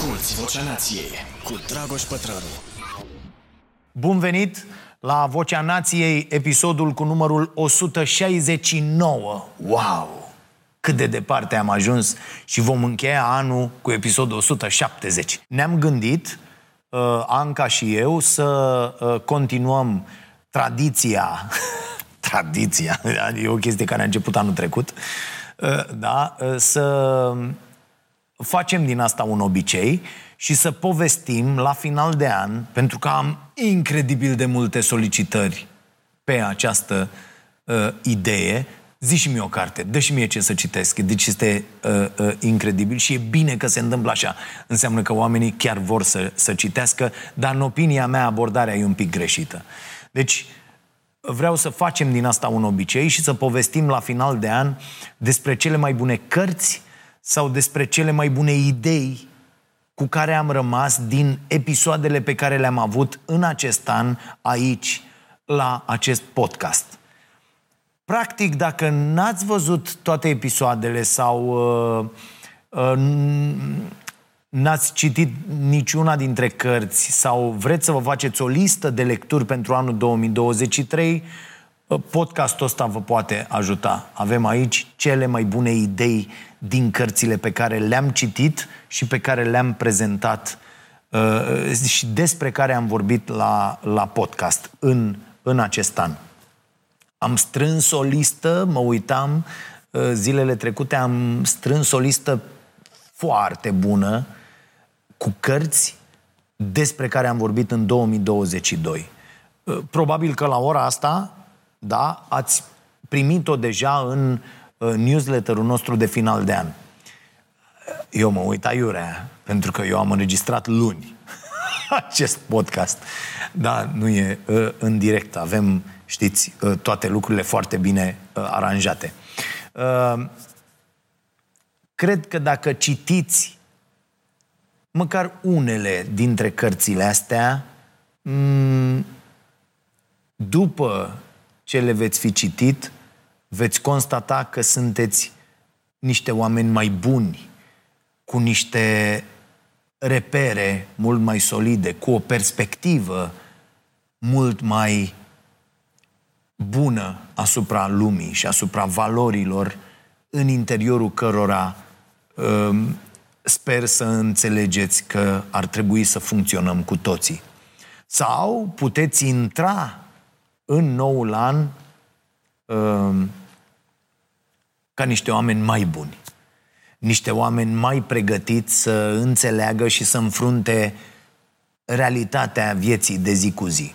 Asculți Vocea Nației cu Dragoș Pătrălu. Bun venit la Vocea Nației, episodul cu numărul 169. Wow! Cât de departe am ajuns și vom încheia anul cu episodul 170. Ne-am gândit, uh, Anca și eu, să uh, continuăm tradiția, tradiția, e o chestie care a început anul trecut, uh, da, uh, să facem din asta un obicei și să povestim la final de an, pentru că am incredibil de multe solicitări pe această uh, idee, zi și mie o carte, dă și mie ce să citesc. Deci este uh, uh, incredibil și e bine că se întâmplă așa. Înseamnă că oamenii chiar vor să, să citească, dar în opinia mea abordarea e un pic greșită. Deci vreau să facem din asta un obicei și să povestim la final de an despre cele mai bune cărți sau despre cele mai bune idei cu care am rămas din episoadele pe care le-am avut în acest an aici, la acest podcast. Practic, dacă n-ați văzut toate episoadele sau uh, uh, n-ați citit niciuna dintre cărți sau vreți să vă faceți o listă de lecturi pentru anul 2023, uh, podcastul ăsta vă poate ajuta. Avem aici cele mai bune idei din cărțile pe care le-am citit și pe care le-am prezentat uh, și despre care am vorbit la, la podcast în, în acest an. Am strâns o listă, mă uitam, uh, zilele trecute am strâns o listă foarte bună cu cărți despre care am vorbit în 2022. Uh, probabil că la ora asta, da, ați primit-o deja în uh, newsletterul nostru de final de an. Eu mă uit aiurea, pentru că eu am înregistrat luni acest podcast. Da, nu e uh, în direct. Avem, știți, uh, toate lucrurile foarte bine uh, aranjate. Uh, cred că dacă citiți măcar unele dintre cărțile astea, m- după ce le veți fi citit, veți constata că sunteți niște oameni mai buni, cu niște repere mult mai solide, cu o perspectivă mult mai bună asupra lumii și asupra valorilor în interiorul cărora um, sper să înțelegeți că ar trebui să funcționăm cu toții. Sau puteți intra în noul an um, ca niște oameni mai buni niște oameni mai pregătiți să înțeleagă și să înfrunte realitatea vieții de zi cu zi.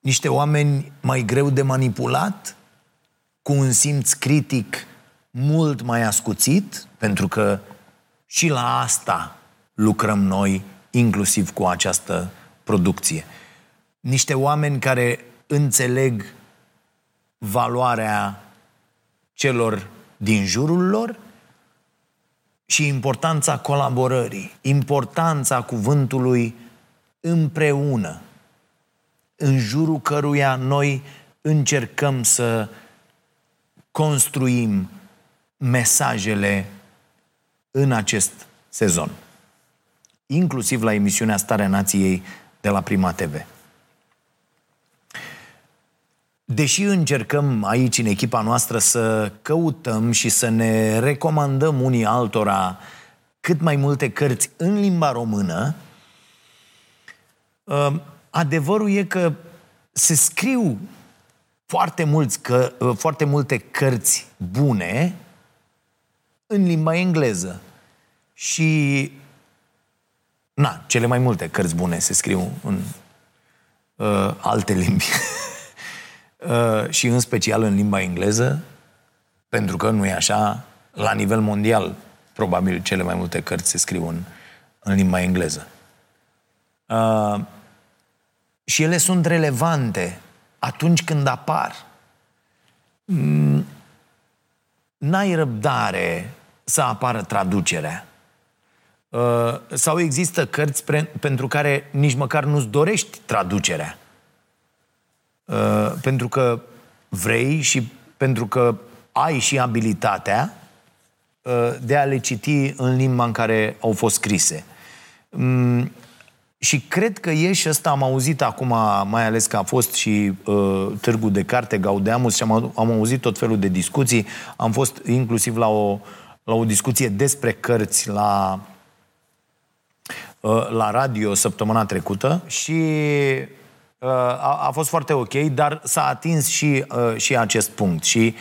Niște oameni mai greu de manipulat, cu un simț critic mult mai ascuțit, pentru că și la asta lucrăm noi, inclusiv cu această producție. Niște oameni care înțeleg valoarea celor din jurul lor și importanța colaborării, importanța cuvântului împreună, în jurul căruia noi încercăm să construim mesajele în acest sezon. Inclusiv la emisiunea Starea Nației de la Prima TV. Deși încercăm aici, în echipa noastră, să căutăm și să ne recomandăm unii altora cât mai multe cărți în limba română, uh, adevărul e că se scriu foarte, mulți că, uh, foarte multe cărți bune în limba engleză. Și, na, cele mai multe cărți bune se scriu în uh, alte limbi. Uh, și în special în limba engleză, pentru că nu e așa, la nivel mondial, probabil cele mai multe cărți se scriu în, în limba engleză. Uh, și ele sunt relevante atunci când apar. Mm, n-ai răbdare să apară traducerea. Uh, sau există cărți pre- pentru care nici măcar nu-ți dorești traducerea. Uh, pentru că vrei și pentru că ai și abilitatea uh, de a le citi în limba în care au fost scrise. Mm, și cred că e și ăsta, am auzit acum, mai ales că a fost și uh, târgul de carte Gaudeamus și am, am auzit tot felul de discuții. Am fost inclusiv la o, la o discuție despre cărți la, uh, la radio săptămâna trecută și uh, a, a fost foarte ok, dar s-a atins și, uh, și acest punct. Și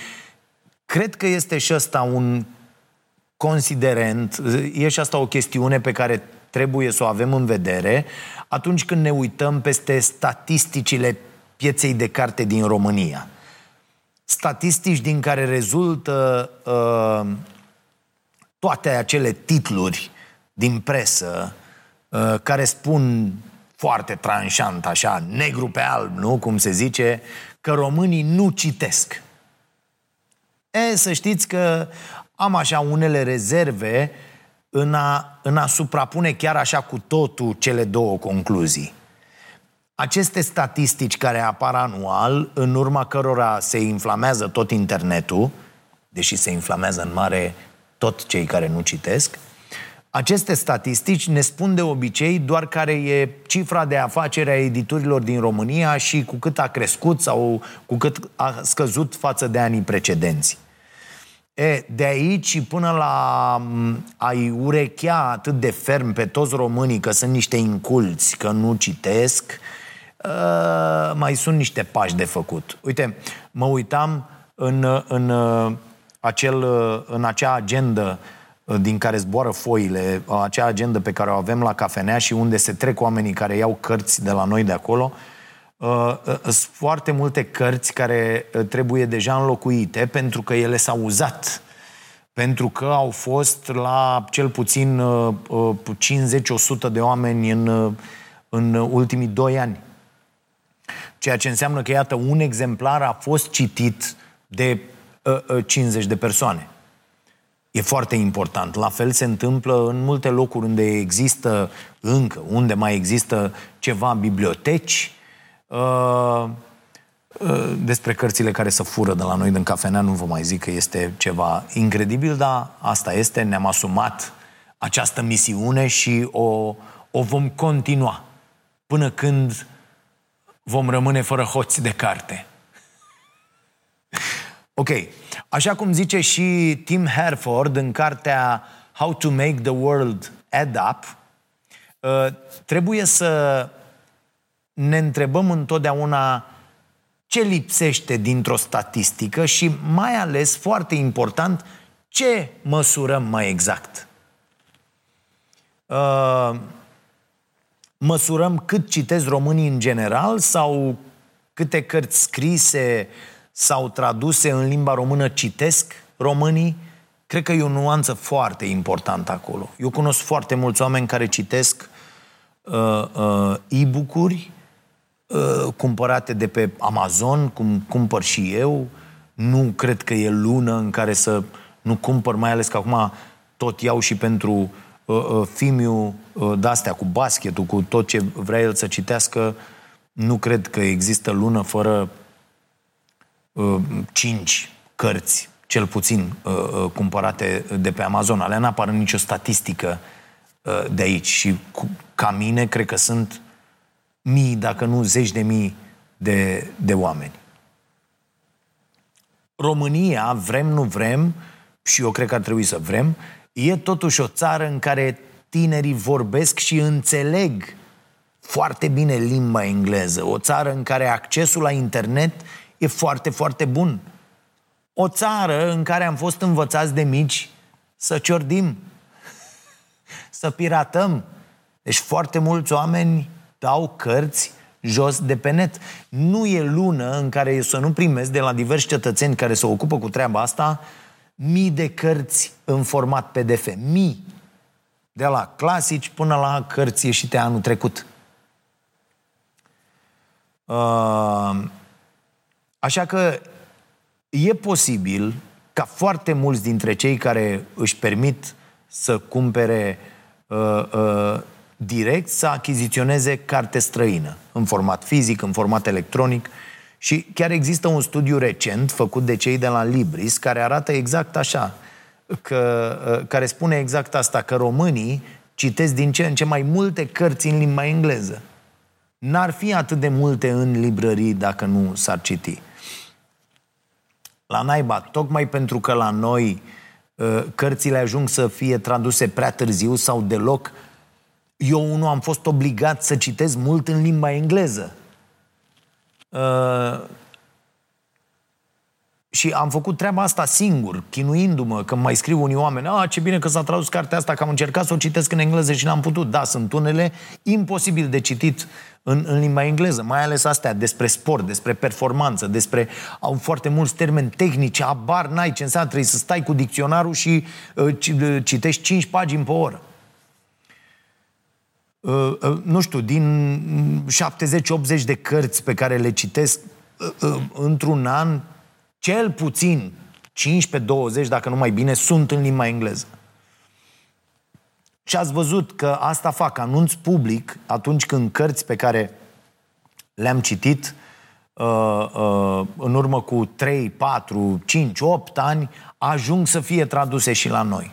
cred că este și ăsta un considerent, e și asta o chestiune pe care trebuie să o avem în vedere atunci când ne uităm peste statisticile pieței de carte din România. Statistici din care rezultă uh, toate acele titluri din presă uh, care spun foarte tranșant, așa, negru pe alb, nu? Cum se zice, că românii nu citesc. E, să știți că am așa unele rezerve în a, în a suprapune chiar așa cu totul cele două concluzii. Aceste statistici care apar anual, în urma cărora se inflamează tot internetul, deși se inflamează în mare tot cei care nu citesc, aceste statistici ne spun de obicei doar care e cifra de afacere a editurilor din România și cu cât a crescut sau cu cât a scăzut față de anii precedenți. E, de aici până la a-i urechea atât de ferm pe toți românii că sunt niște inculți, că nu citesc, uh, mai sunt niște pași de făcut. Uite, mă uitam în, în, acel, în acea agendă din care zboară foile, acea agendă pe care o avem la cafenea și unde se trec oamenii care iau cărți de la noi de acolo, uh, Uh, uh, sunt foarte multe cărți care uh, trebuie deja înlocuite pentru că ele s-au uzat. Pentru că au fost la cel puțin 50-100 de oameni în, în ultimii doi ani. Ceea ce înseamnă că, iată, un exemplar a fost citit de 50 de persoane. E foarte important. La fel se întâmplă în multe locuri unde există încă, unde mai există ceva biblioteci, Uh, uh, despre cărțile care să fură de la noi din cafenea nu vă mai zic că este ceva incredibil, dar asta este, ne-am asumat această misiune și o, o vom continua până când vom rămâne fără hoți de carte. Ok. Așa cum zice și Tim Herford în cartea How to Make the World Add Up, uh, trebuie să ne întrebăm întotdeauna ce lipsește dintr-o statistică și mai ales, foarte important, ce măsurăm mai exact. Uh, măsurăm cât citesc românii în general sau câte cărți scrise sau traduse în limba română citesc românii? Cred că e o nuanță foarte importantă acolo. Eu cunosc foarte mulți oameni care citesc uh, uh, e-book-uri Uh, cumpărate de pe Amazon, cum cumpăr și eu. Nu cred că e lună în care să nu cumpăr, mai ales că acum tot iau și pentru uh, uh, fimiu uh, de-astea cu basketul, cu tot ce vrea el să citească. Nu cred că există lună fără uh, cinci cărți, cel puțin, uh, uh, cumpărate de pe Amazon. Alea n-apar în nicio statistică uh, de aici. Și cu, ca mine, cred că sunt mii, dacă nu zeci de mii de, de oameni. România, vrem, nu vrem, și eu cred că ar trebui să vrem, e totuși o țară în care tinerii vorbesc și înțeleg foarte bine limba engleză. O țară în care accesul la internet e foarte, foarte bun. O țară în care am fost învățați de mici să ciordim, să piratăm. Deci foarte mulți oameni dau cărți jos de pe net. Nu e lună în care să nu primesc de la diversi cetățeni care se ocupă cu treaba asta mii de cărți în format PDF. Mii. De la clasici până la cărți ieșite anul trecut. Uh, așa că e posibil ca foarte mulți dintre cei care își permit să cumpere uh, uh, direct să achiziționeze carte străină, în format fizic, în format electronic. Și chiar există un studiu recent făcut de cei de la Libris care arată exact așa. că, care spune exact asta, că românii citesc din ce în ce mai multe cărți în limba engleză. N-ar fi atât de multe în librării dacă nu s-ar citi. La naiba, tocmai pentru că la noi uh, cărțile ajung să fie traduse prea târziu sau deloc, eu nu am fost obligat să citesc mult în limba engleză. Uh, și am făcut treaba asta singur, chinuindu-mă, că mai scriu unii oameni, a, ce bine că s-a tradus cartea asta, că am încercat să o citesc în engleză și n-am putut. Da, sunt unele imposibil de citit în, în limba engleză, mai ales astea despre sport, despre performanță, despre, au foarte mulți termeni tehnici, abar n-ai ce înseamnă, trebuie să stai cu dicționarul și uh, uh citești 5 pagini pe oră. Uh, uh, nu știu, din 70-80 de cărți pe care le citesc uh, uh, într-un an, cel puțin 15-20, dacă nu mai bine, sunt în limba engleză. Și ați văzut că asta fac, anunț public, atunci când cărți pe care le-am citit uh, uh, în urmă cu 3, 4, 5, 8 ani, ajung să fie traduse și la noi.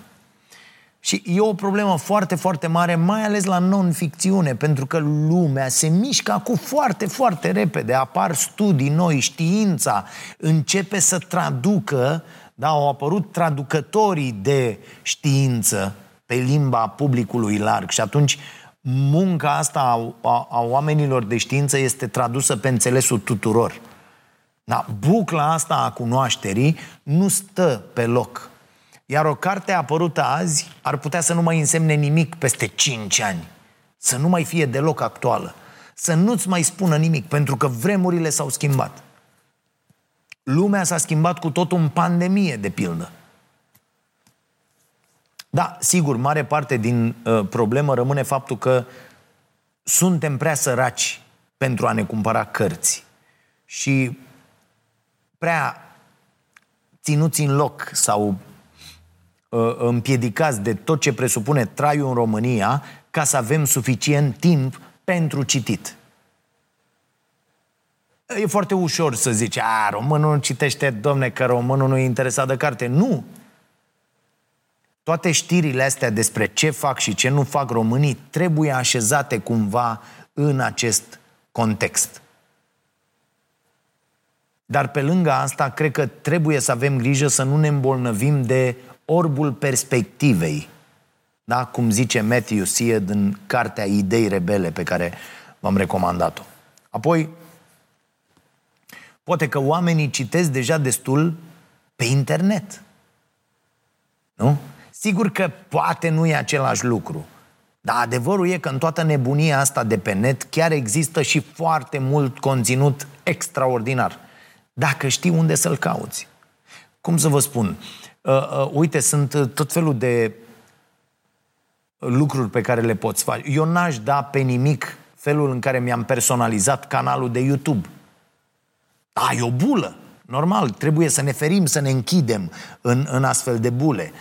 Și e o problemă foarte, foarte mare, mai ales la non-ficțiune, pentru că lumea se mișcă acum foarte, foarte repede. Apar studii noi, știința începe să traducă, da, au apărut traducătorii de știință pe limba publicului larg și atunci munca asta a, a, a oamenilor de știință este tradusă pe înțelesul tuturor. Da, bucla asta a cunoașterii nu stă pe loc iar o carte apărută azi ar putea să nu mai însemne nimic peste 5 ani. Să nu mai fie deloc actuală. Să nu-ți mai spună nimic, pentru că vremurile s-au schimbat. Lumea s-a schimbat cu totul în pandemie, de pildă. Da, sigur, mare parte din uh, problemă rămâne faptul că suntem prea săraci pentru a ne cumpăra cărți. Și prea ținuți în loc sau Uh, împiedicați de tot ce presupune traiul în România ca să avem suficient timp pentru citit. E foarte ușor să zici, a, românul nu citește, domne, că românul nu e interesat de carte. Nu! Toate știrile astea despre ce fac și ce nu fac românii trebuie așezate cumva în acest context. Dar pe lângă asta, cred că trebuie să avem grijă să nu ne îmbolnăvim de orbul perspectivei, da? cum zice Matthew Seed în cartea Idei Rebele pe care v-am recomandat-o. Apoi, poate că oamenii citesc deja destul pe internet. Nu? Sigur că poate nu e același lucru. Dar adevărul e că în toată nebunia asta de pe net chiar există și foarte mult conținut extraordinar. Dacă știi unde să-l cauți. Cum să vă spun? Uh, uh, uite, sunt uh, tot felul de lucruri pe care le poți face. Eu n-aș da pe nimic felul în care mi-am personalizat canalul de YouTube. Ai o bulă. Normal, trebuie să ne ferim, să ne închidem în, în astfel de bule.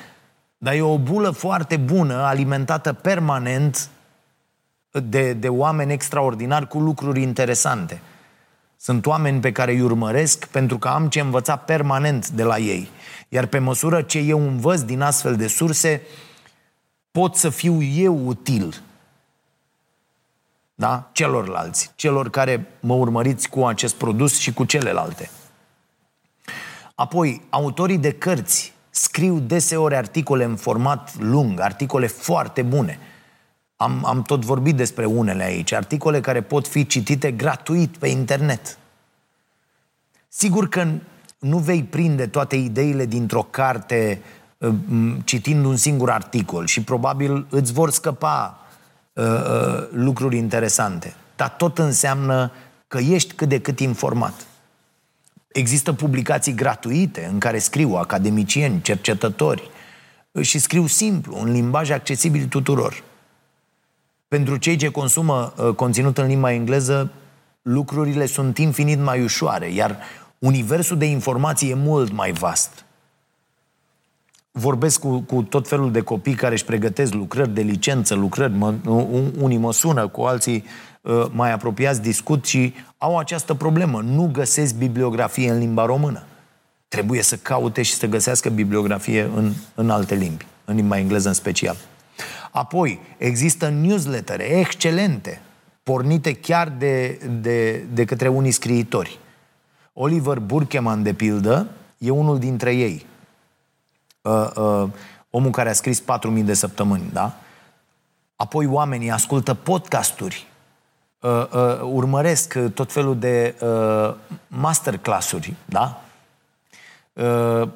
Dar e o bulă foarte bună, alimentată permanent de, de oameni extraordinari cu lucruri interesante. Sunt oameni pe care îi urmăresc pentru că am ce învăța permanent de la ei. Iar pe măsură ce eu învăț din astfel de surse, pot să fiu eu util da? celorlalți, celor care mă urmăriți cu acest produs și cu celelalte. Apoi, autorii de cărți scriu deseori articole în format lung, articole foarte bune. Am, am tot vorbit despre unele aici, articole care pot fi citite gratuit pe internet. Sigur că nu vei prinde toate ideile dintr-o carte uh, citind un singur articol și probabil îți vor scăpa uh, uh, lucruri interesante. Dar tot înseamnă că ești cât de cât informat. Există publicații gratuite în care scriu academicieni, cercetători și scriu simplu, în limbaj accesibil tuturor. Pentru cei ce consumă uh, conținut în limba engleză, lucrurile sunt infinit mai ușoare, iar universul de informații e mult mai vast. Vorbesc cu, cu tot felul de copii care își pregătesc lucrări de licență, lucrări, mă, unii mă sună, cu alții uh, mai apropiați discut și au această problemă. Nu găsesc bibliografie în limba română. trebuie să caute și să găsească bibliografie în, în alte limbi, în limba engleză în special. Apoi, există newslettere excelente, pornite chiar de, de, de către unii scriitori. Oliver Burkeman, de pildă, e unul dintre ei. Uh, uh, omul care a scris 4.000 de săptămâni, da? Apoi oamenii ascultă podcasturi, uh, uh, urmăresc tot felul de uh, masterclass-uri, da? Uh,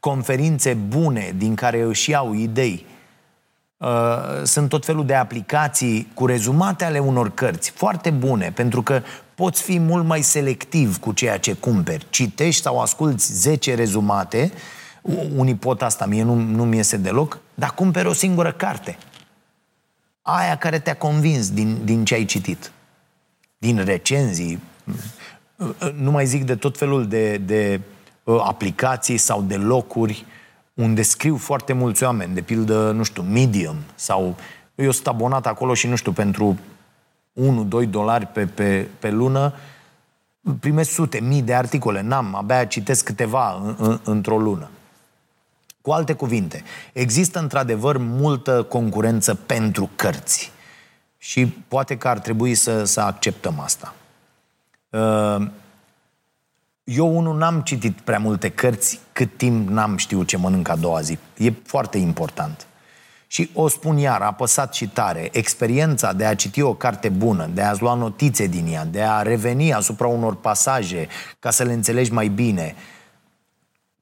conferințe bune din care își iau idei. Uh, sunt tot felul de aplicații cu rezumate ale unor cărți, foarte bune, pentru că poți fi mult mai selectiv cu ceea ce cumperi. Citești sau asculți 10 rezumate, unii pot asta, mie nu, nu mi iese deloc, dar cumperi o singură carte. Aia care te-a convins din, din ce ai citit. Din recenzii, nu mai zic de tot felul de, de uh, aplicații sau de locuri unde scriu foarte mulți oameni, de pildă, nu știu, Medium sau eu sunt abonat acolo și, nu știu, pentru 1-2 dolari pe, pe, pe lună primesc sute, mii de articole. N-am, abia citesc câteva în, în, într-o lună. Cu alte cuvinte, există într-adevăr multă concurență pentru cărți. Și poate că ar trebui să, să acceptăm asta. Uh, eu, unul, n-am citit prea multe cărți cât timp n-am știut ce mănânc a doua zi. E foarte important. Și o spun iar, apăsat și tare, experiența de a citi o carte bună, de a-ți lua notițe din ea, de a reveni asupra unor pasaje ca să le înțelegi mai bine,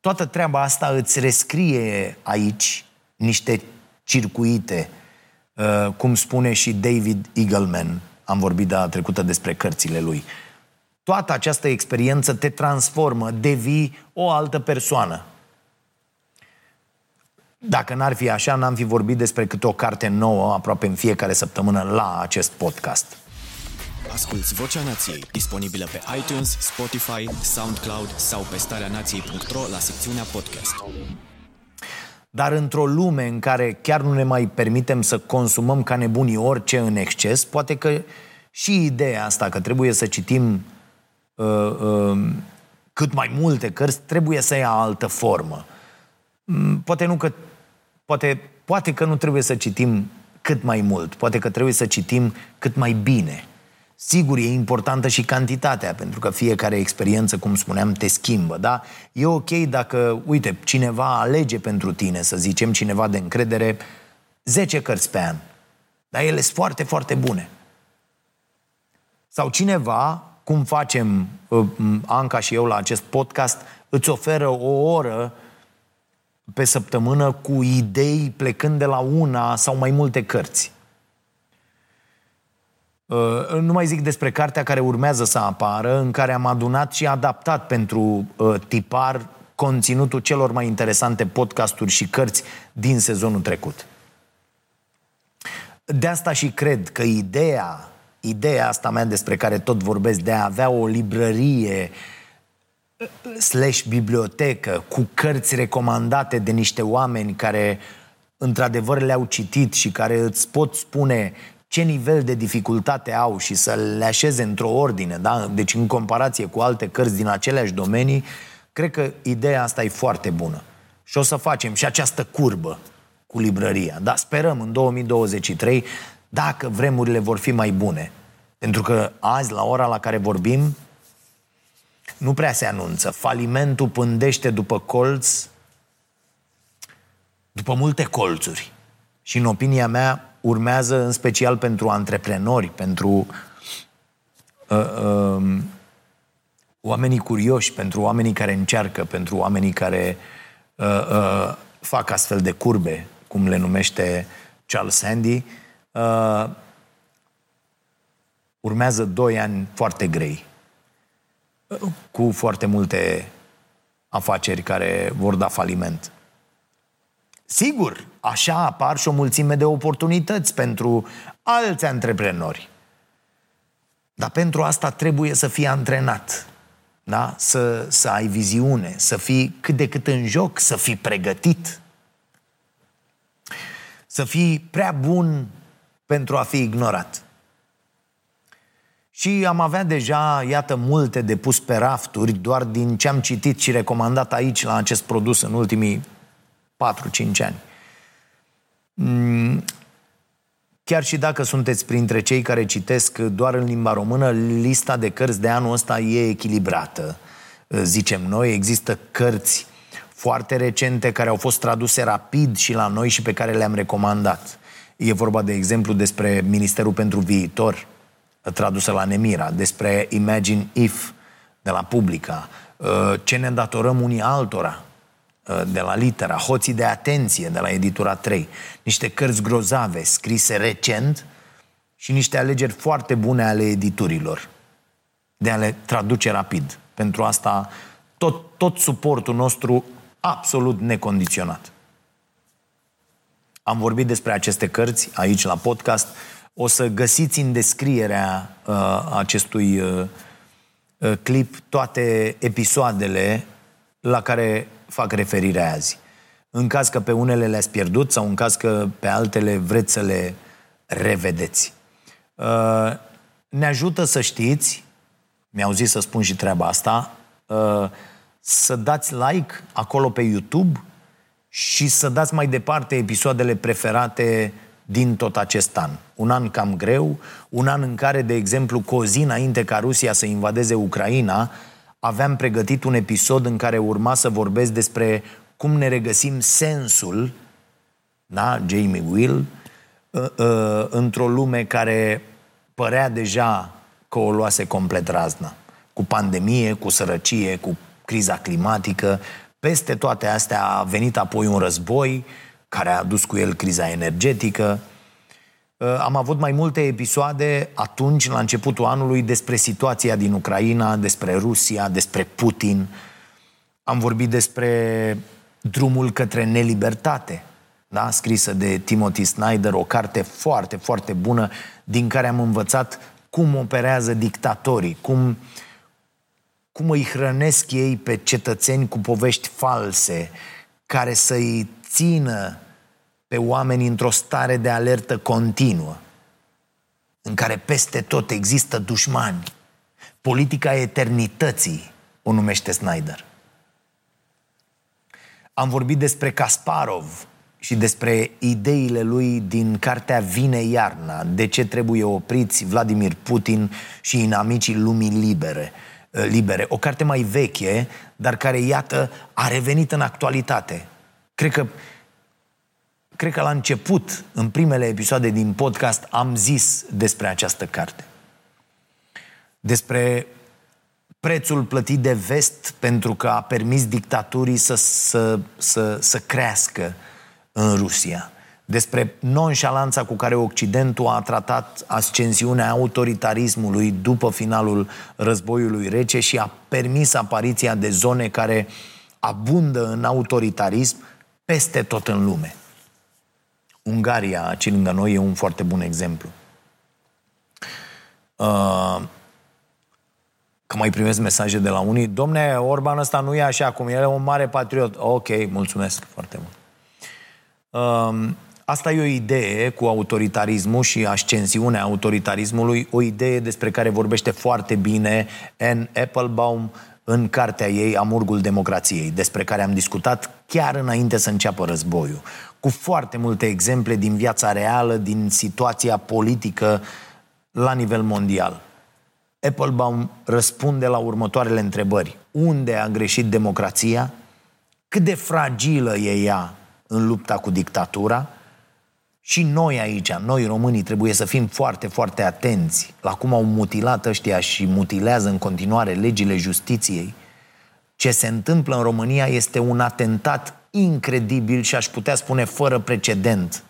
toată treaba asta îți rescrie aici niște circuite, uh, cum spune și David Eagleman, am vorbit data trecută despre cărțile lui. Toată această experiență te transformă, devii o altă persoană. Dacă n-ar fi așa, n-am fi vorbit despre câte o carte nouă aproape în fiecare săptămână la acest podcast. Asculți Vocea Nației, disponibilă pe iTunes, Spotify, SoundCloud sau pe starea nației.ro la secțiunea podcast. Dar într-o lume în care chiar nu ne mai permitem să consumăm ca nebunii orice în exces, poate că și ideea asta că trebuie să citim uh, uh, cât mai multe cărți trebuie să ia altă formă. Mm, poate nu că poate, poate că nu trebuie să citim cât mai mult, poate că trebuie să citim cât mai bine. Sigur, e importantă și cantitatea, pentru că fiecare experiență, cum spuneam, te schimbă, da? E ok dacă, uite, cineva alege pentru tine, să zicem, cineva de încredere, 10 cărți pe an. Dar ele sunt foarte, foarte bune. Sau cineva, cum facem uh, Anca și eu la acest podcast, îți oferă o oră pe săptămână cu idei plecând de la una sau mai multe cărți. Uh, nu mai zic despre cartea care urmează să apară, în care am adunat și adaptat pentru uh, tipar conținutul celor mai interesante podcasturi și cărți din sezonul trecut. De asta și cred că ideea, ideea asta mea despre care tot vorbesc, de a avea o librărie uh, slash bibliotecă cu cărți recomandate de niște oameni care într-adevăr le-au citit și care îți pot spune ce nivel de dificultate au și să le așeze într-o ordine, da? deci în comparație cu alte cărți din aceleași domenii, cred că ideea asta e foarte bună. Și o să facem și această curbă cu librăria. Dar sperăm în 2023, dacă vremurile vor fi mai bune. Pentru că azi, la ora la care vorbim, nu prea se anunță. Falimentul pândește după colț, după multe colțuri. Și în opinia mea, urmează în special pentru antreprenori, pentru uh, uh, oamenii curioși, pentru oamenii care încearcă, pentru oamenii care uh, uh, fac astfel de curbe, cum le numește Charles Sandy. Uh, urmează doi ani foarte grei, cu foarte multe afaceri care vor da faliment. Sigur, așa apar și o mulțime de oportunități pentru alți antreprenori. Dar pentru asta trebuie să fii antrenat, da? să, să ai viziune, să fii cât de cât în joc, să fii pregătit, să fii prea bun pentru a fi ignorat. Și am avea deja, iată, multe de pus pe rafturi, doar din ce am citit și recomandat aici la acest produs în ultimii 4-5 ani. Mm, chiar și dacă sunteți printre cei care citesc doar în limba română, lista de cărți de anul ăsta e echilibrată, zicem noi. Există cărți foarte recente care au fost traduse rapid și la noi și pe care le-am recomandat. E vorba, de exemplu, despre Ministerul pentru Viitor, tradusă la Nemira, despre Imagine If de la Publica, uh, ce ne datorăm unii altora uh, de la Litera, Hoții de atenție de la Editura 3, niște cărți grozave scrise recent și niște alegeri foarte bune ale editurilor de a le traduce rapid. Pentru asta tot, tot suportul nostru absolut necondiționat. Am vorbit despre aceste cărți aici la podcast. O să găsiți în descrierea uh, acestui uh, uh, clip toate episoadele la care fac referire azi. În caz că pe unele le-ați pierdut sau în caz că pe altele vreți să le revedeți. Uh, ne ajută să știți, mi-au zis să spun și treaba asta, uh, să dați like acolo pe YouTube și să dați mai departe episoadele preferate din tot acest an. Un an cam greu, un an în care, de exemplu, cu o zi înainte ca Rusia să invadeze Ucraina, aveam pregătit un episod în care urma să vorbesc despre cum ne regăsim sensul, da, Jamie Will, uh, uh, într-o lume care părea deja că o luase complet razna. Cu pandemie, cu sărăcie, cu criza climatică, peste toate astea a venit apoi un război care a adus cu el criza energetică. Uh, am avut mai multe episoade atunci, la începutul anului, despre situația din Ucraina, despre Rusia, despre Putin. Am vorbit despre drumul către nelibertate, da? scrisă de Timothy Snyder, o carte foarte, foarte bună, din care am învățat cum operează dictatorii, cum uh, cum îi hrănesc ei pe cetățeni cu povești false, care să-i țină pe oameni într-o stare de alertă continuă, în care peste tot există dușmani. Politica eternității o numește Snyder. Am vorbit despre Kasparov și despre ideile lui din cartea Vine iarna, de ce trebuie opriți Vladimir Putin și inamicii lumii libere – Uh, libere. O carte mai veche, dar care, iată, a revenit în actualitate. Cred că, cred că la început, în primele episoade din podcast, am zis despre această carte. Despre prețul plătit de vest pentru că a permis dictaturii să, să, să, să crească în Rusia despre nonșalanța cu care Occidentul a tratat ascensiunea autoritarismului după finalul războiului rece și a permis apariția de zone care abundă în autoritarism peste tot în lume. Ungaria, aici lângă noi, e un foarte bun exemplu. Uh, că mai primesc mesaje de la unii, domne, Orban ăsta nu e așa cum el e un mare patriot. Ok, mulțumesc foarte mult. Uh, Asta e o idee cu autoritarismul și ascensiunea autoritarismului, o idee despre care vorbește foarte bine Anne Applebaum în cartea ei Amurgul Democrației, despre care am discutat chiar înainte să înceapă războiul, cu foarte multe exemple din viața reală, din situația politică la nivel mondial. Applebaum răspunde la următoarele întrebări. Unde a greșit democrația? Cât de fragilă e ea în lupta cu dictatura? Și noi aici, noi românii, trebuie să fim foarte, foarte atenți la cum au mutilat ăștia și mutilează în continuare legile justiției. Ce se întâmplă în România este un atentat incredibil și aș putea spune fără precedent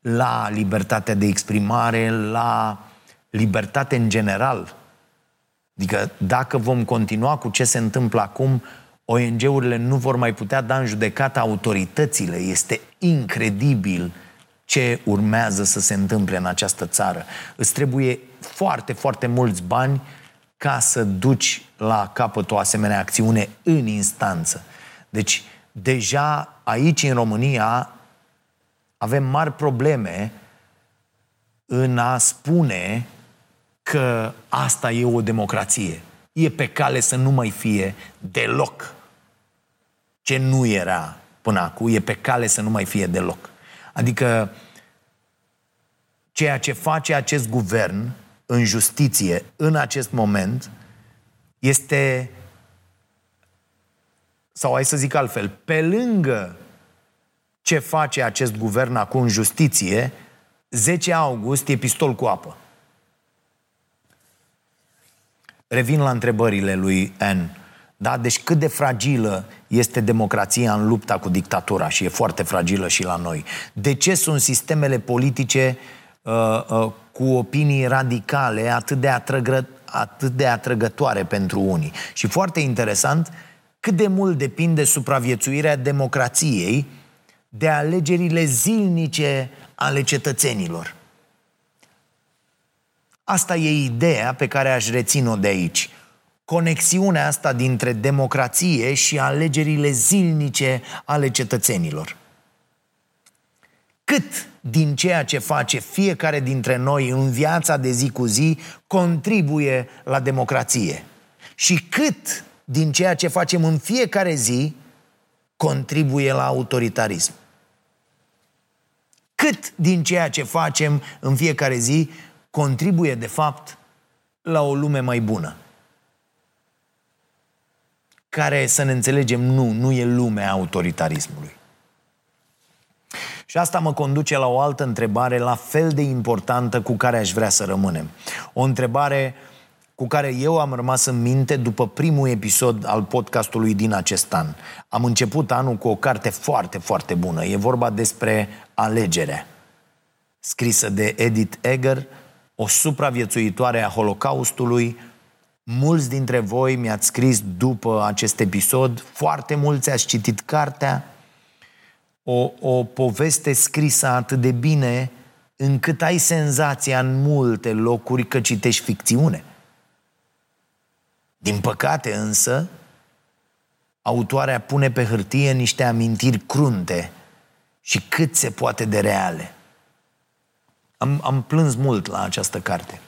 la libertatea de exprimare, la libertate în general. Adică dacă vom continua cu ce se întâmplă acum, ONG-urile nu vor mai putea da în judecată autoritățile. Este incredibil ce urmează să se întâmple în această țară. Îți trebuie foarte, foarte mulți bani ca să duci la capăt o asemenea acțiune în instanță. Deci, deja aici, în România, avem mari probleme în a spune că asta e o democrație. E pe cale să nu mai fie deloc ce nu era până acum, e pe cale să nu mai fie deloc. Adică ceea ce face acest guvern în justiție în acest moment este sau hai să zic altfel, pe lângă ce face acest guvern acum în justiție, 10 august e pistol cu apă. Revin la întrebările lui N. Da? Deci cât de fragilă este democrația în lupta cu dictatura și e foarte fragilă și la noi. De ce sunt sistemele politice uh, uh, cu opinii radicale atât de, atrăgă, atât de atrăgătoare pentru unii? Și foarte interesant, cât de mult depinde supraviețuirea democrației de alegerile zilnice ale cetățenilor. Asta e ideea pe care aș reține-o de aici. Conexiunea asta dintre democrație și alegerile zilnice ale cetățenilor. Cât din ceea ce face fiecare dintre noi în viața de zi cu zi contribuie la democrație? Și cât din ceea ce facem în fiecare zi contribuie la autoritarism? Cât din ceea ce facem în fiecare zi contribuie, de fapt, la o lume mai bună. Care, să ne înțelegem, nu, nu e lumea autoritarismului. Și asta mă conduce la o altă întrebare, la fel de importantă, cu care aș vrea să rămânem. O întrebare cu care eu am rămas în minte după primul episod al podcastului din acest an. Am început anul cu o carte foarte, foarte bună. E vorba despre alegerea, scrisă de Edith Eger, o supraviețuitoare a Holocaustului. Mulți dintre voi mi-ați scris după acest episod, foarte mulți ați citit cartea, o, o poveste scrisă atât de bine încât ai senzația în multe locuri că citești ficțiune. Din păcate însă, autoarea pune pe hârtie niște amintiri crunte și cât se poate de reale. Am, am plâns mult la această carte.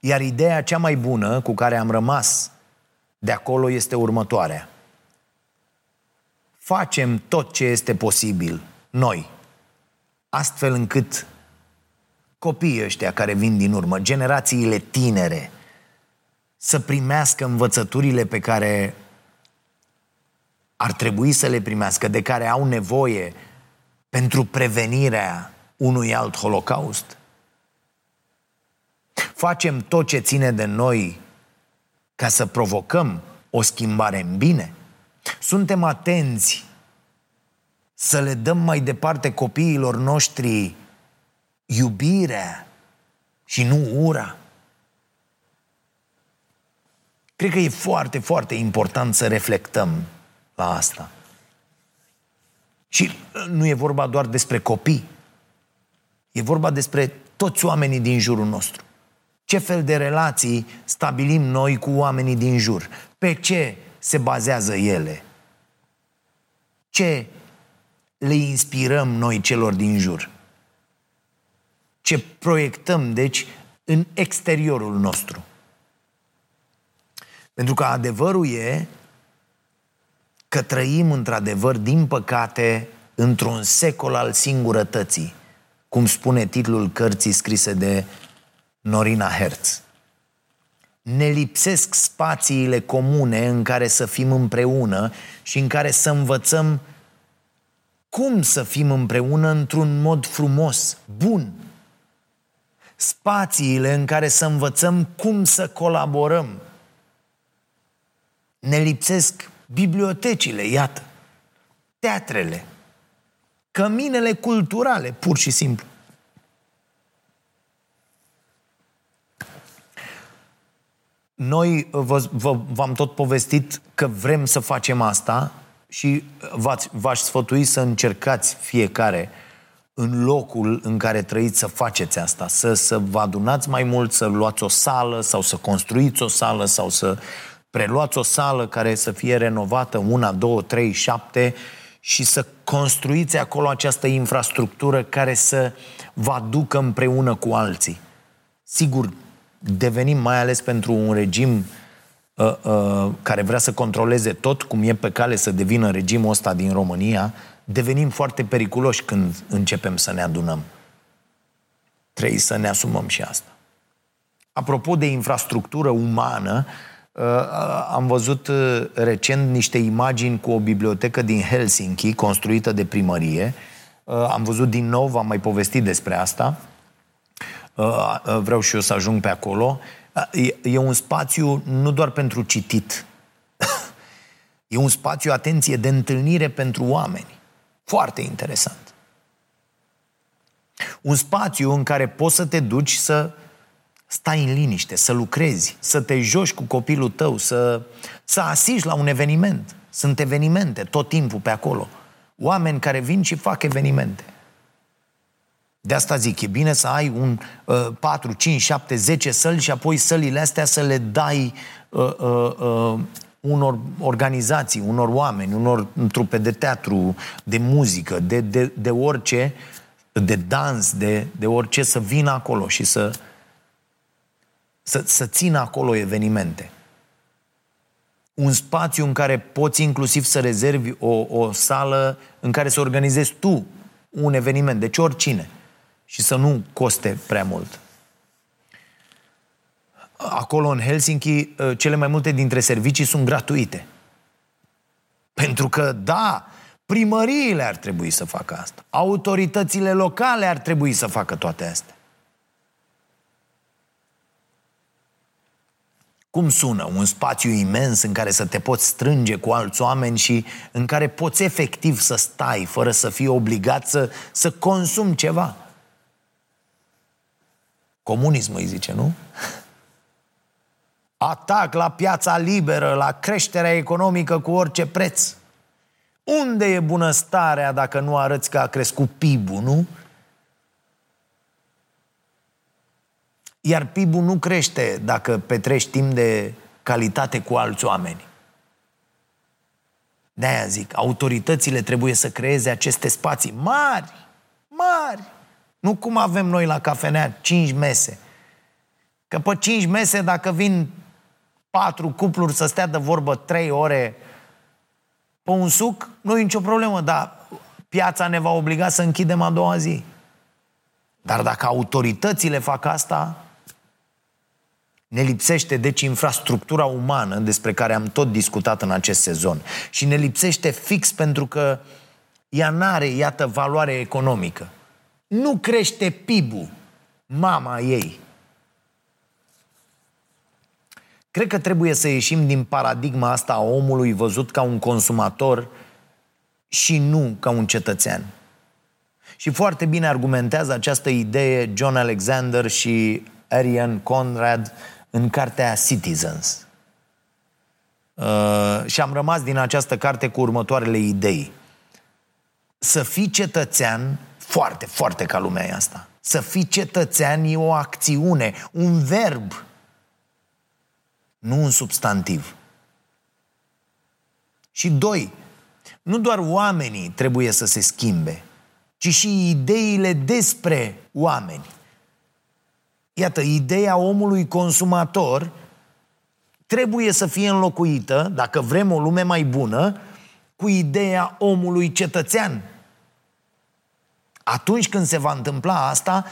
Iar ideea cea mai bună cu care am rămas de acolo este următoarea. Facem tot ce este posibil, noi, astfel încât copiii ăștia care vin din urmă, generațiile tinere, să primească învățăturile pe care ar trebui să le primească, de care au nevoie pentru prevenirea unui alt holocaust? Facem tot ce ține de noi ca să provocăm o schimbare în bine? Suntem atenți să le dăm mai departe copiilor noștri iubirea și nu ura? Cred că e foarte, foarte important să reflectăm la asta. Și nu e vorba doar despre copii. E vorba despre toți oamenii din jurul nostru. Ce fel de relații stabilim noi cu oamenii din jur? Pe ce se bazează ele? Ce le inspirăm noi celor din jur? Ce proiectăm, deci, în exteriorul nostru? Pentru că adevărul e că trăim într-adevăr, din păcate, într-un secol al singurătății cum spune titlul cărții scrise de Norina Hertz. Ne lipsesc spațiile comune în care să fim împreună și în care să învățăm cum să fim împreună într-un mod frumos, bun. Spațiile în care să învățăm cum să colaborăm. Ne lipsesc bibliotecile, iată, teatrele, căminele culturale, pur și simplu. Noi vă, vă, v-am tot povestit că vrem să facem asta și v-ați, v-aș sfătui să încercați fiecare în locul în care trăiți să faceți asta, să, să vă adunați mai mult, să luați o sală sau să construiți o sală sau să preluați o sală care să fie renovată, una, două, trei, șapte, și să construiți acolo această infrastructură care să vă aducă împreună cu alții. sigur, devenim mai ales pentru un regim uh, uh, care vrea să controleze tot, cum e pe cale să devină regimul ăsta din România, devenim foarte periculoși când începem să ne adunăm. Trebuie să ne asumăm și asta. Apropo de infrastructură umană, uh, am văzut uh, recent niște imagini cu o bibliotecă din Helsinki, construită de primărie. Uh, am văzut din nou, v-am mai povestit despre asta. Vreau și eu să ajung pe acolo. E un spațiu nu doar pentru citit. E un spațiu, atenție, de întâlnire pentru oameni. Foarte interesant. Un spațiu în care poți să te duci să stai în liniște, să lucrezi, să te joci cu copilul tău, să, să asiști la un eveniment. Sunt evenimente tot timpul pe acolo. Oameni care vin și fac evenimente. De asta zic, e bine să ai un uh, 4, 5, 7, 10 săli și apoi sălile astea să le dai uh, uh, uh, unor organizații, unor oameni, unor trupe de teatru, de muzică, de, de, de orice, de dans, de, de orice, să vină acolo și să, să, să țină acolo evenimente. Un spațiu în care poți inclusiv să rezervi o, o sală în care să organizezi tu un eveniment, deci oricine, și să nu coste prea mult. Acolo, în Helsinki, ă, cele mai multe dintre servicii sunt gratuite. Pentru că, da, primăriile ar trebui să facă asta. Autoritățile locale ar trebui să facă toate astea. Cum sună? Un spațiu imens în care să te poți strânge cu alți oameni și în care poți efectiv să stai fără să fii obligat să, să consumi ceva. Comunism îi zice, nu? Atac la piața liberă, la creșterea economică cu orice preț. Unde e bunăstarea dacă nu arăți că a crescut PIB-ul, nu? Iar PIB-ul nu crește dacă petrești timp de calitate cu alți oameni. De-aia zic, autoritățile trebuie să creeze aceste spații mari, mari. Nu cum avem noi la cafenea, cinci mese. Că pe cinci mese, dacă vin patru cupluri să stea de vorbă trei ore pe un suc, nu e nicio problemă, dar piața ne va obliga să închidem a doua zi. Dar dacă autoritățile fac asta, ne lipsește deci infrastructura umană despre care am tot discutat în acest sezon. Și ne lipsește fix pentru că ea n-are, iată, valoare economică. Nu crește PIB-ul, mama ei. Cred că trebuie să ieșim din paradigma asta a omului văzut ca un consumator și nu ca un cetățean. Și foarte bine argumentează această idee John Alexander și Arian Conrad în cartea Citizens. Uh, și am rămas din această carte cu următoarele idei. Să fii cetățean, foarte, foarte ca lumea e asta. Să fii cetățean e o acțiune, un verb nu un substantiv. Și doi, nu doar oamenii trebuie să se schimbe, ci și ideile despre oameni. Iată, ideea omului consumator trebuie să fie înlocuită, dacă vrem o lume mai bună, cu ideea omului cetățean. Atunci când se va întâmpla asta,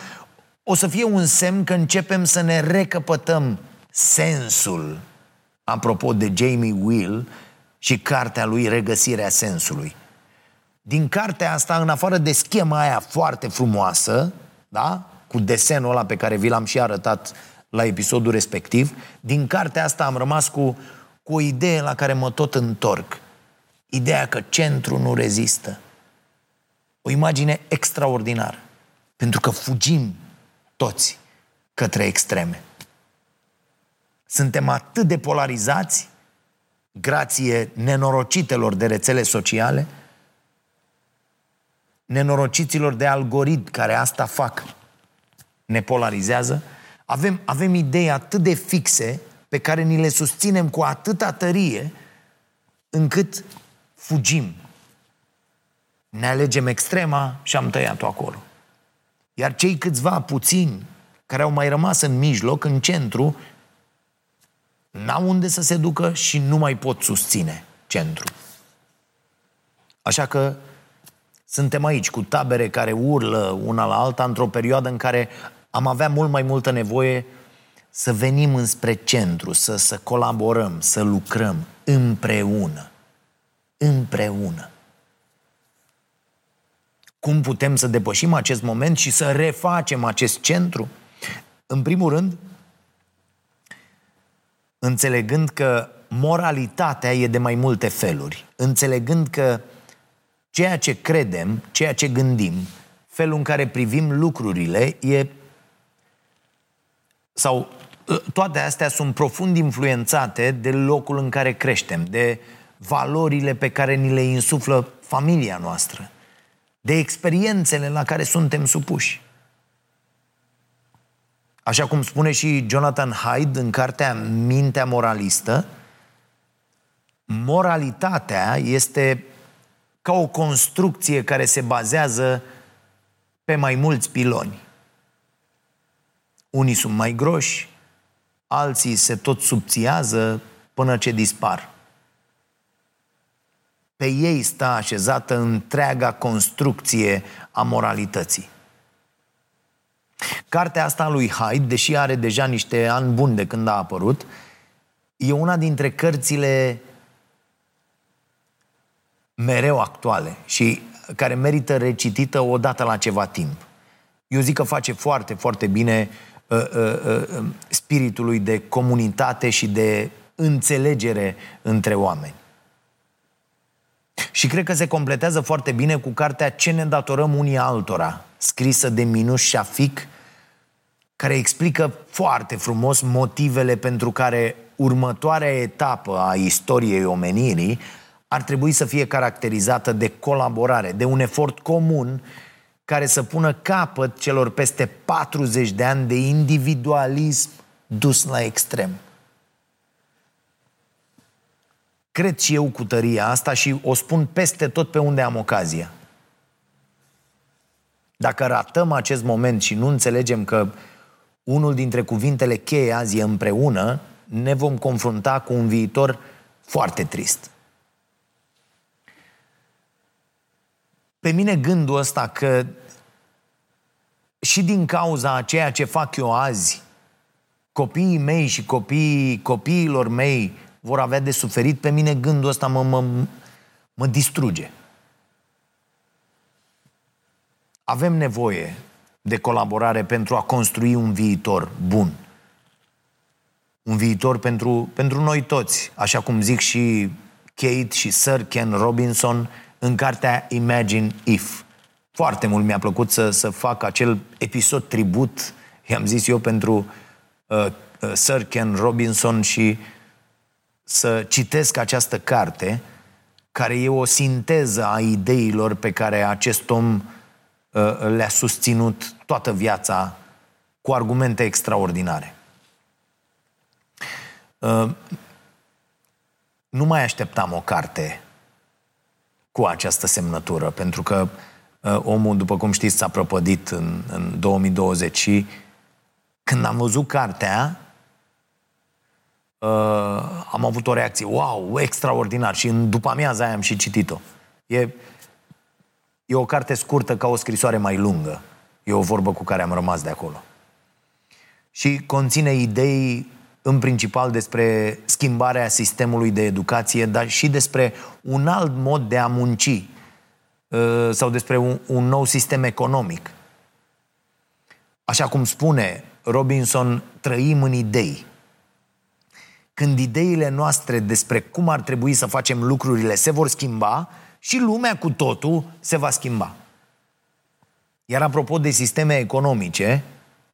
o să fie un semn că începem să ne recăpătăm sensul, apropo de Jamie Will și cartea lui Regăsirea sensului. Din cartea asta, în afară de schema aia foarte frumoasă, da? cu desenul ăla pe care vi l-am și arătat la episodul respectiv, din cartea asta am rămas cu, cu o idee la care mă tot întorc. Ideea că centrul nu rezistă. O imagine extraordinară. Pentru că fugim toți către extreme. Suntem atât de polarizați, grație nenorocitelor de rețele sociale, nenorociților de algoritmi care asta fac, ne polarizează, avem, avem idei atât de fixe pe care ni le susținem cu atâta tărie încât fugim. Ne alegem extrema și am tăiat-o acolo. Iar cei câțiva puțini care au mai rămas în mijloc, în centru, n-au unde să se ducă și nu mai pot susține centru. Așa că suntem aici cu tabere care urlă una la alta într-o perioadă în care am avea mult mai multă nevoie să venim înspre centru, să, să colaborăm, să lucrăm împreună. Împreună. Cum putem să depășim acest moment și să refacem acest centru? În primul rând, înțelegând că moralitatea e de mai multe feluri, înțelegând că ceea ce credem, ceea ce gândim, felul în care privim lucrurile e sau ă, toate astea sunt profund influențate de locul în care creștem, de valorile pe care ni le insuflă familia noastră, de experiențele la care suntem supuși. Așa cum spune și Jonathan Hyde în cartea Mintea Moralistă, moralitatea este ca o construcție care se bazează pe mai mulți piloni. Unii sunt mai groși, alții se tot subțiază până ce dispar. Pe ei stă așezată întreaga construcție a moralității. Cartea asta lui Hyde, deși are deja niște ani buni de când a apărut, e una dintre cărțile mereu actuale și care merită recitită odată la ceva timp. Eu zic că face foarte, foarte bine uh, uh, uh, spiritului de comunitate și de înțelegere între oameni. Și cred că se completează foarte bine cu cartea Ce ne datorăm unii altora, scrisă de Minus Shafik, care explică foarte frumos motivele pentru care următoarea etapă a istoriei omenirii ar trebui să fie caracterizată de colaborare, de un efort comun care să pună capăt celor peste 40 de ani de individualism dus la extrem. Cred și eu cu tăria asta și o spun peste tot pe unde am ocazia. Dacă ratăm acest moment și nu înțelegem că unul dintre cuvintele cheie azi e împreună, ne vom confrunta cu un viitor foarte trist. Pe mine gândul ăsta că și din cauza a ceea ce fac eu azi, copiii mei și copiii copiilor mei vor avea de suferit, pe mine gândul ăsta mă, mă, mă distruge. Avem nevoie de colaborare pentru a construi un viitor bun. Un viitor pentru, pentru noi toți, așa cum zic și Kate și Sir Ken Robinson în cartea Imagine If. Foarte mult mi-a plăcut să, să fac acel episod tribut, i-am zis eu, pentru uh, uh, Sir Ken Robinson și să citesc această carte care e o sinteză a ideilor pe care acest om uh, le-a susținut toată viața cu argumente extraordinare. Uh, nu mai așteptam o carte cu această semnătură, pentru că uh, omul, după cum știți, s-a prăpădit în, în 2020 și când am văzut cartea, uh, am avut o reacție, wow, extraordinar, și în după amiaza aia am și citit-o. E, e o carte scurtă ca o scrisoare mai lungă. E o vorbă cu care am rămas de acolo. Și conține idei în principal despre schimbarea sistemului de educație, dar și despre un alt mod de a munci uh, sau despre un, un nou sistem economic. Așa cum spune Robinson, trăim în idei. Când ideile noastre despre cum ar trebui să facem lucrurile se vor schimba, și lumea cu totul se va schimba. Iar apropo de sisteme economice,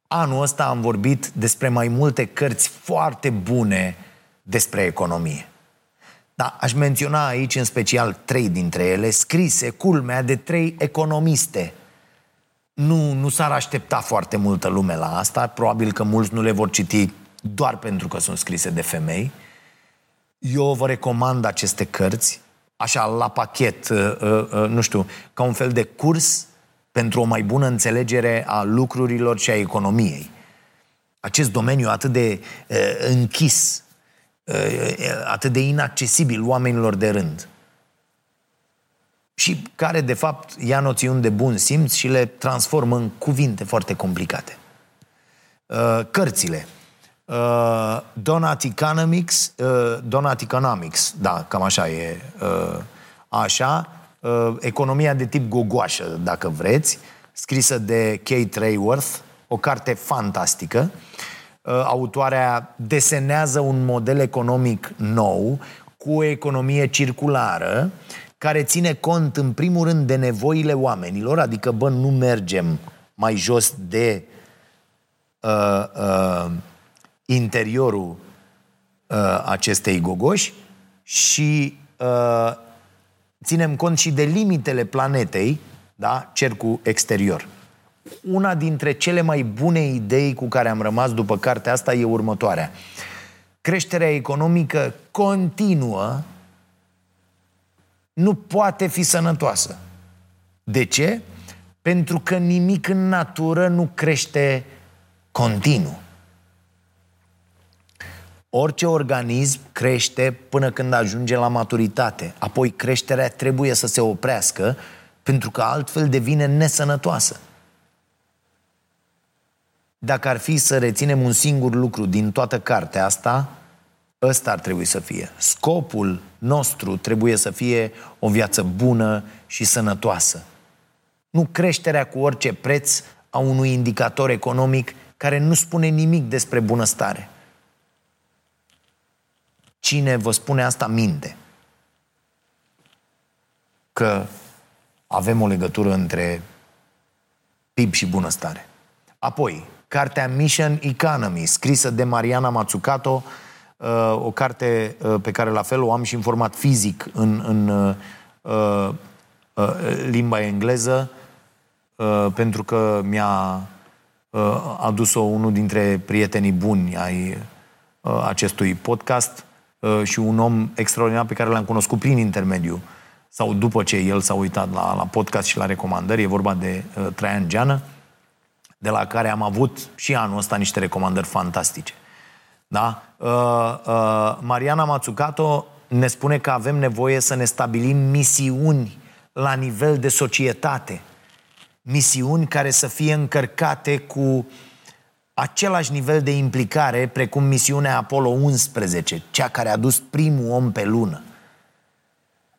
anul ăsta am vorbit despre mai multe cărți foarte bune despre economie. Da, aș menționa aici în special trei dintre ele, scrise, culmea, de trei economiste. Nu, nu s-ar aștepta foarte multă lume la asta, probabil că mulți nu le vor citi doar pentru că sunt scrise de femei. Eu vă recomand aceste cărți, așa, la pachet, uh, uh, uh, nu știu, ca un fel de curs pentru o mai bună înțelegere a lucrurilor și a economiei. Acest domeniu atât de uh, închis, uh, atât de inaccesibil oamenilor de rând. Și care, de fapt, ia noțiuni de bun simț și le transformă în cuvinte foarte complicate. Uh, cărțile. Uh, Donut Economics, uh, Donut Economics, da, cam așa e, uh, așa, uh, economia de tip gogoașă, dacă vreți, scrisă de Kate Rayworth, o carte fantastică. Uh, autoarea desenează un model economic nou, cu o economie circulară, care ține cont, în primul rând, de nevoile oamenilor, adică, bă, nu mergem mai jos de uh, uh, interiorul uh, acestei gogoși și uh, ținem cont și de limitele planetei, da? cercul exterior. Una dintre cele mai bune idei cu care am rămas după cartea asta e următoarea. Creșterea economică continuă nu poate fi sănătoasă. De ce? Pentru că nimic în natură nu crește continuu. Orice organism crește până când ajunge la maturitate. Apoi creșterea trebuie să se oprească pentru că altfel devine nesănătoasă. Dacă ar fi să reținem un singur lucru din toată cartea asta, ăsta ar trebui să fie. Scopul nostru trebuie să fie o viață bună și sănătoasă. Nu creșterea cu orice preț a unui indicator economic care nu spune nimic despre bunăstare. Cine vă spune asta minte. Că avem o legătură între PIB și bunăstare. Apoi, cartea Mission Economy, scrisă de Mariana Mazzucato, uh, o carte uh, pe care la fel o am și în format fizic în, în uh, limba engleză, pentru că mi-a adus-o unul dintre prietenii buni ai acestui podcast și un om extraordinar pe care l-am cunoscut prin intermediu sau după ce el s-a uitat la, la podcast și la recomandări, e vorba de uh, Traian Geană, de la care am avut și anul ăsta niște recomandări fantastice. Da? Uh, uh, Mariana Mazzucato ne spune că avem nevoie să ne stabilim misiuni la nivel de societate. Misiuni care să fie încărcate cu același nivel de implicare precum misiunea Apollo 11, cea care a dus primul om pe lună.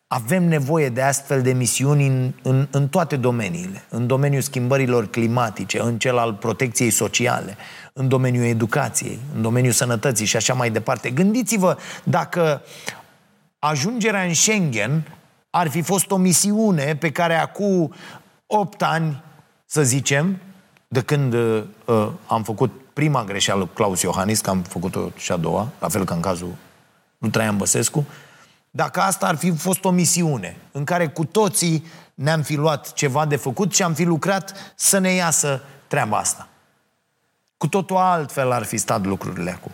Avem nevoie de astfel de misiuni în, în, în toate domeniile. În domeniul schimbărilor climatice, în cel al protecției sociale, în domeniul educației, în domeniul sănătății și așa mai departe. Gândiți-vă dacă ajungerea în Schengen ar fi fost o misiune pe care acum 8 ani, să zicem, de când uh, am făcut prima greșeală cu Claus Iohannis, că am făcut-o și a doua, la fel ca în cazul lui Traian Băsescu, uh, dacă asta ar fi fost o misiune în care cu toții ne-am fi luat ceva de făcut și am fi lucrat să ne iasă treaba asta. Cu totul altfel ar fi stat lucrurile acum.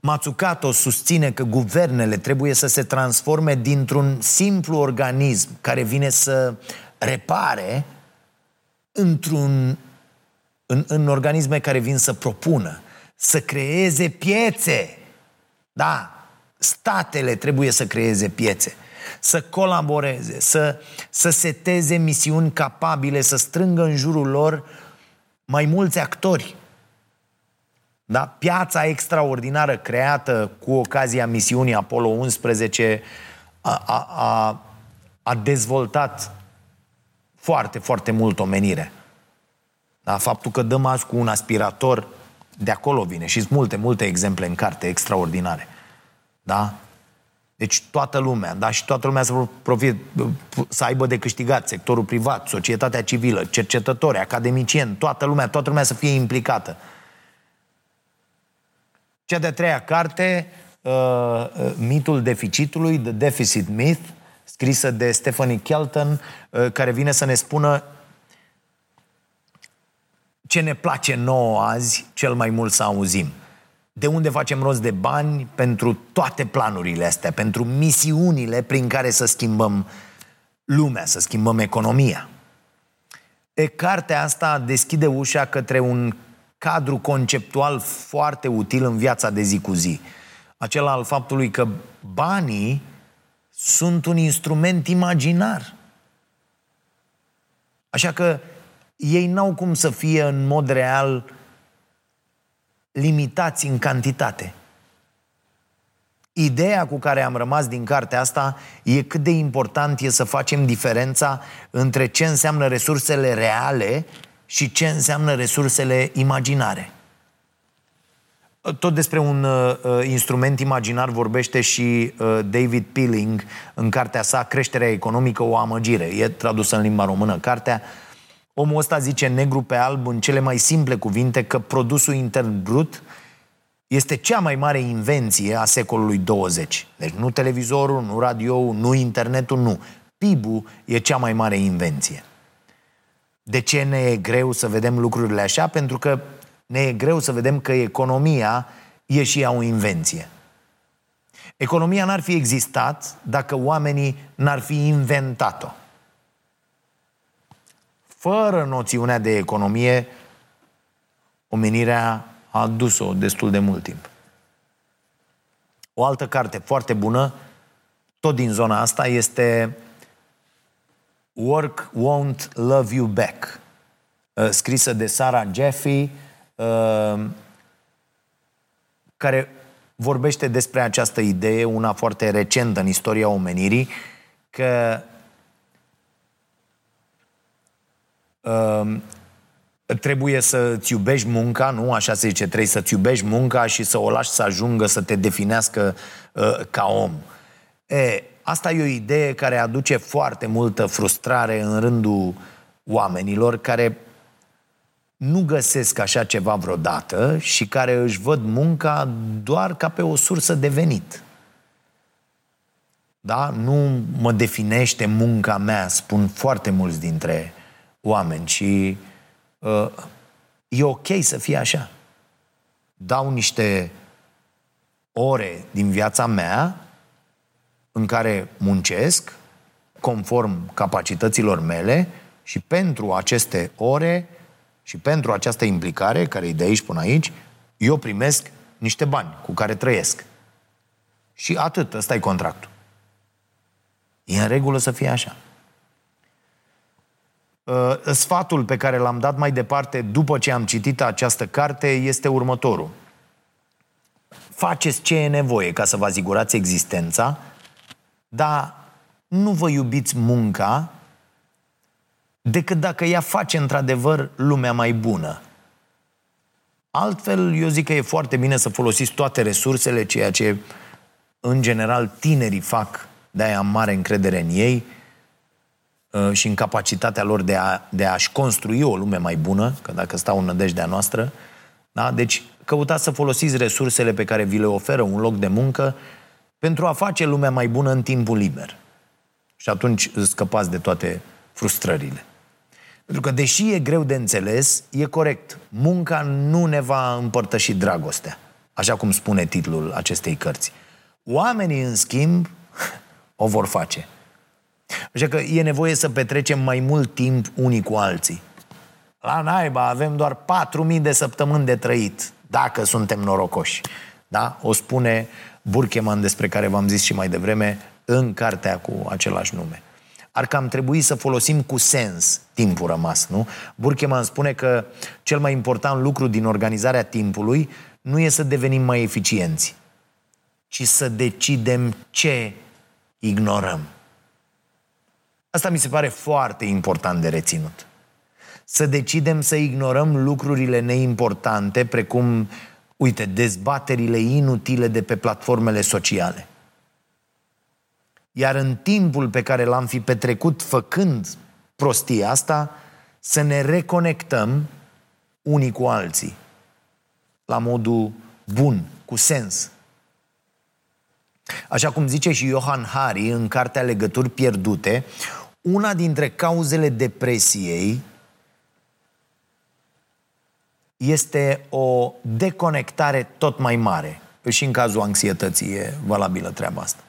Matsukato susține că guvernele trebuie să se transforme dintr-un simplu organism care vine să repare într-un, în, în organisme care vin să propună, să creeze piețe da, statele trebuie să creeze piețe, să colaboreze, să, să seteze misiuni capabile, să strângă în jurul lor mai mulți actori. Da? Piața extraordinară creată cu ocazia misiunii Apollo 11 a, a, a, a dezvoltat foarte, foarte mult omenire. Da? Faptul că dăm azi cu un aspirator de acolo vine și sunt multe, multe exemple în carte extraordinare. Da? Deci toată lumea, da? Și toată lumea să profit, să aibă de câștigat sectorul privat, societatea civilă, cercetători, academicieni, toată lumea, toată lumea să fie implicată. Cea de-a treia carte, uh, uh Mitul deficitului, The Deficit Myth, scrisă de Stephanie Kelton, uh, care vine să ne spună ce ne place nouă azi cel mai mult să auzim. De unde facem rost de bani pentru toate planurile astea, pentru misiunile prin care să schimbăm lumea, să schimbăm economia. E, cartea asta deschide ușa către un cadru conceptual foarte util în viața de zi cu zi. Acela al faptului că banii sunt un instrument imaginar. Așa că ei n-au cum să fie în mod real limitați în cantitate. Ideea cu care am rămas din cartea asta e cât de important e să facem diferența între ce înseamnă resursele reale și ce înseamnă resursele imaginare. Tot despre un uh, uh, instrument imaginar vorbește și uh, David Peeling în cartea sa Creșterea economică, o amăgire. E tradusă în limba română cartea. Omul ăsta zice negru pe alb în cele mai simple cuvinte că produsul intern brut este cea mai mare invenție a secolului 20. Deci nu televizorul, nu radio, nu internetul, nu. PIB-ul e cea mai mare invenție. De ce ne e greu să vedem lucrurile așa? Pentru că ne e greu să vedem că economia e și ea o invenție. Economia n-ar fi existat dacă oamenii n-ar fi inventat-o. Fără noțiunea de economie, omenirea a adus-o destul de mult timp. O altă carte foarte bună, tot din zona asta, este Work Won't Love You Back, uh, scrisă de Sarah Jeffy, uh, care vorbește despre această idee, una foarte recentă în istoria omenirii, că uh, trebuie să-ți iubești munca, nu? Așa se zice, trebuie să-ți iubești munca și să o lași să ajungă să te definească uh, ca om. E, asta e o idee care aduce foarte multă frustrare în rândul oamenilor care nu găsesc așa ceva vreodată și care își văd munca doar ca pe o sursă de venit. Da? Nu mă definește munca mea, spun foarte mulți dintre oameni și uh, e ok să fie așa. Dau niște ore din viața mea în care muncesc conform capacităților mele și pentru aceste ore și pentru această implicare, care e de aici până aici, eu primesc niște bani cu care trăiesc. Și atât, ăsta e contractul. E în regulă să fie așa. Uh, sfatul pe care l-am dat mai departe după ce am citit această carte este următorul. Faceți ce e nevoie ca să vă asigurați existența, dar nu vă iubiți munca decât dacă ea face într-adevăr lumea mai bună. Altfel, eu zic că e foarte bine să folosiți toate resursele, ceea ce în general tinerii fac, de-aia am mare încredere în ei, Uh, și în capacitatea lor de, a, de a-și construi o lume mai bună, că dacă stau în nădejdea noastră, da? deci căutați să folosiți resursele pe care vi le oferă un loc de muncă pentru a face lumea mai bună în timpul liber. Și atunci scăpați de toate frustrările. Pentru că, deși e greu de înțeles, e corect. Munca nu ne va împărtăși dragostea, așa cum spune titlul acestei cărți. Oamenii, în schimb, o vor face. Așa că e nevoie să petrecem mai mult timp unii cu alții. La naiba avem doar 4.000 de săptămâni de trăit, dacă suntem norocoși. Da? O spune Burkeman, despre care v-am zis și mai devreme, în cartea cu același nume. Ar cam trebui să folosim cu sens timpul rămas, nu? Burkeman spune că cel mai important lucru din organizarea timpului nu e să devenim mai eficienți, ci să decidem ce ignorăm. Asta mi se pare foarte important de reținut. Să decidem să ignorăm lucrurile neimportante, precum, uite, dezbaterile inutile de pe platformele sociale. Iar în timpul pe care l-am fi petrecut făcând prostia asta, să ne reconectăm unii cu alții, la modul bun, cu sens. Așa cum zice și Johan Hari în cartea Legături pierdute, una dintre cauzele depresiei este o deconectare tot mai mare. Și în cazul anxietății e valabilă treaba asta.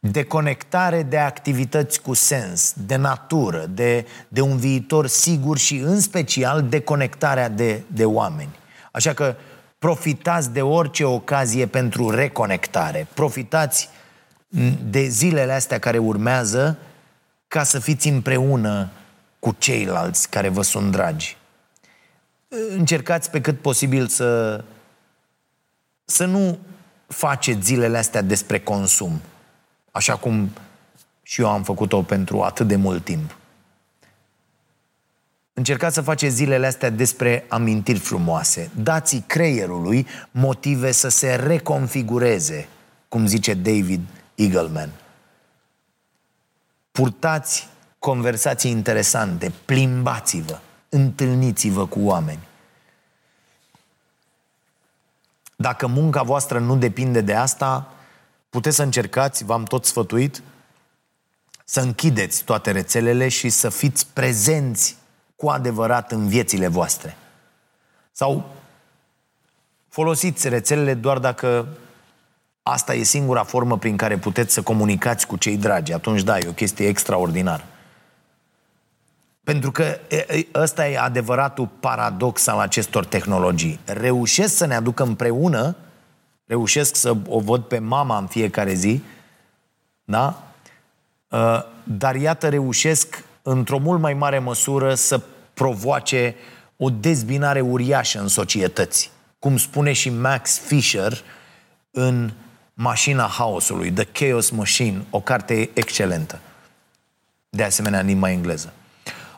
Deconectare de activități cu sens, de natură, de, de un viitor sigur și în special deconectarea de, de oameni. Așa că profitați de orice ocazie pentru reconectare. Profitați de zilele astea care urmează ca să fiți împreună cu ceilalți care vă sunt dragi. Încercați pe cât posibil să, să nu faceți zilele astea despre consum, așa cum și eu am făcut-o pentru atât de mult timp. Încercați să faceți zilele astea despre amintiri frumoase. Dați creierului motive să se reconfigureze, cum zice David Eagleman. Purtați conversații interesante, plimbați-vă, întâlniți-vă cu oameni. Dacă munca voastră nu depinde de asta, puteți să încercați, v-am tot sfătuit, să închideți toate rețelele și să fiți prezenți cu adevărat în viețile voastre. Sau folosiți rețelele doar dacă asta e singura formă prin care puteți să comunicați cu cei dragi. Atunci, da, e o chestie extraordinară. Pentru că ăsta e adevăratul paradox al acestor tehnologii. Reușesc să ne aducă împreună, reușesc să o văd pe mama în fiecare zi, da? Uh, dar iată, reușesc într-o mult mai mare măsură să provoace o dezbinare uriașă în societăți. Cum spune și Max Fisher în Mașina Haosului, The Chaos Machine, o carte excelentă. De asemenea, în limba engleză.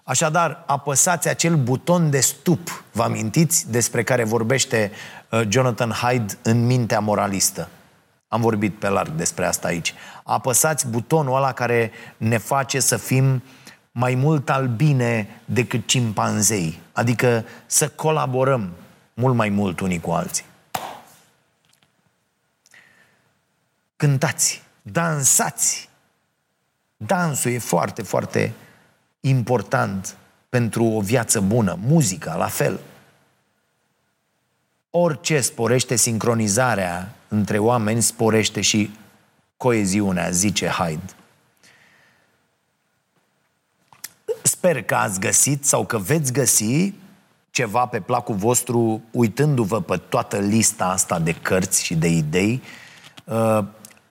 Așadar, apăsați acel buton de stup, vă amintiți, despre care vorbește uh, Jonathan Hyde în Mintea Moralistă. Am vorbit pe larg despre asta aici. Apăsați butonul ăla care ne face să fim mai mult albine decât cimpanzei. Adică să colaborăm mult mai mult unii cu alții. Cântați, dansați. Dansul e foarte, foarte important pentru o viață bună. Muzica, la fel. Orice sporește sincronizarea între oameni, sporește și coeziunea, zice Hyde. Sper că ați găsit sau că veți găsi ceva pe placul vostru uitându-vă pe toată lista asta de cărți și de idei. Uh,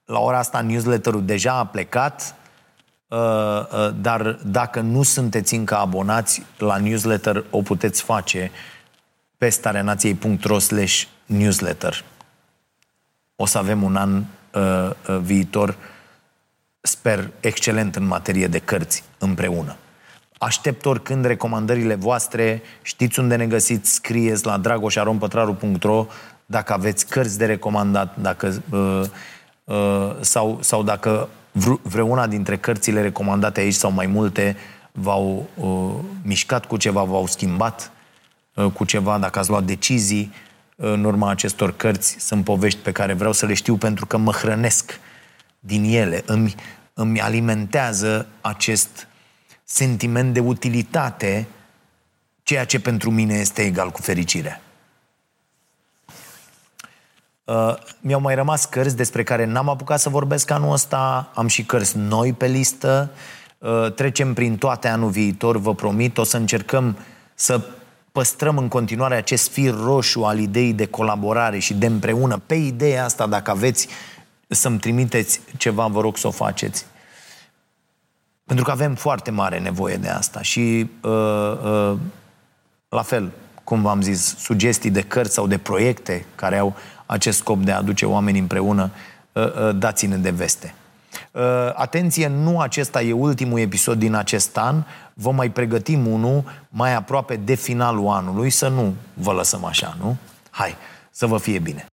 la ora asta newsletterul deja a plecat, Uh, uh, dar dacă nu sunteți încă abonați la newsletter, o puteți face pe stareanației.ro slash newsletter. O să avem un an uh, uh, viitor, sper, excelent în materie de cărți împreună. Aștept oricând recomandările voastre, știți unde ne găsiți, scrieți la dragoșarompătraru.ro dacă aveți cărți de recomandat, dacă, uh, uh, sau, sau dacă vreuna dintre cărțile recomandate aici sau mai multe v-au uh, mișcat cu ceva, v-au schimbat uh, cu ceva, dacă ați luat decizii uh, în urma acestor cărți, sunt povești pe care vreau să le știu pentru că mă hrănesc din ele, îmi, îmi alimentează acest sentiment de utilitate, ceea ce pentru mine este egal cu fericirea. Uh, mi-au mai rămas cărți despre care n-am apucat să vorbesc anul ăsta, am și cărți noi pe listă, uh, trecem prin toate anul viitor, vă promit, o să încercăm să păstrăm în continuare acest fir roșu al ideii de colaborare și de împreună. Pe ideea asta, dacă aveți să-mi trimiteți ceva, vă rog să o faceți. Pentru că avem foarte mare nevoie de asta și uh, uh, la fel, cum v-am zis, sugestii de cărți sau de proiecte care au acest scop de a aduce oamenii împreună, uh, uh, dați-ne de veste. Uh, atenție, nu acesta e ultimul episod din acest an, vom mai pregătim unul mai aproape de finalul anului, să nu vă lăsăm așa, nu? Hai, să vă fie bine!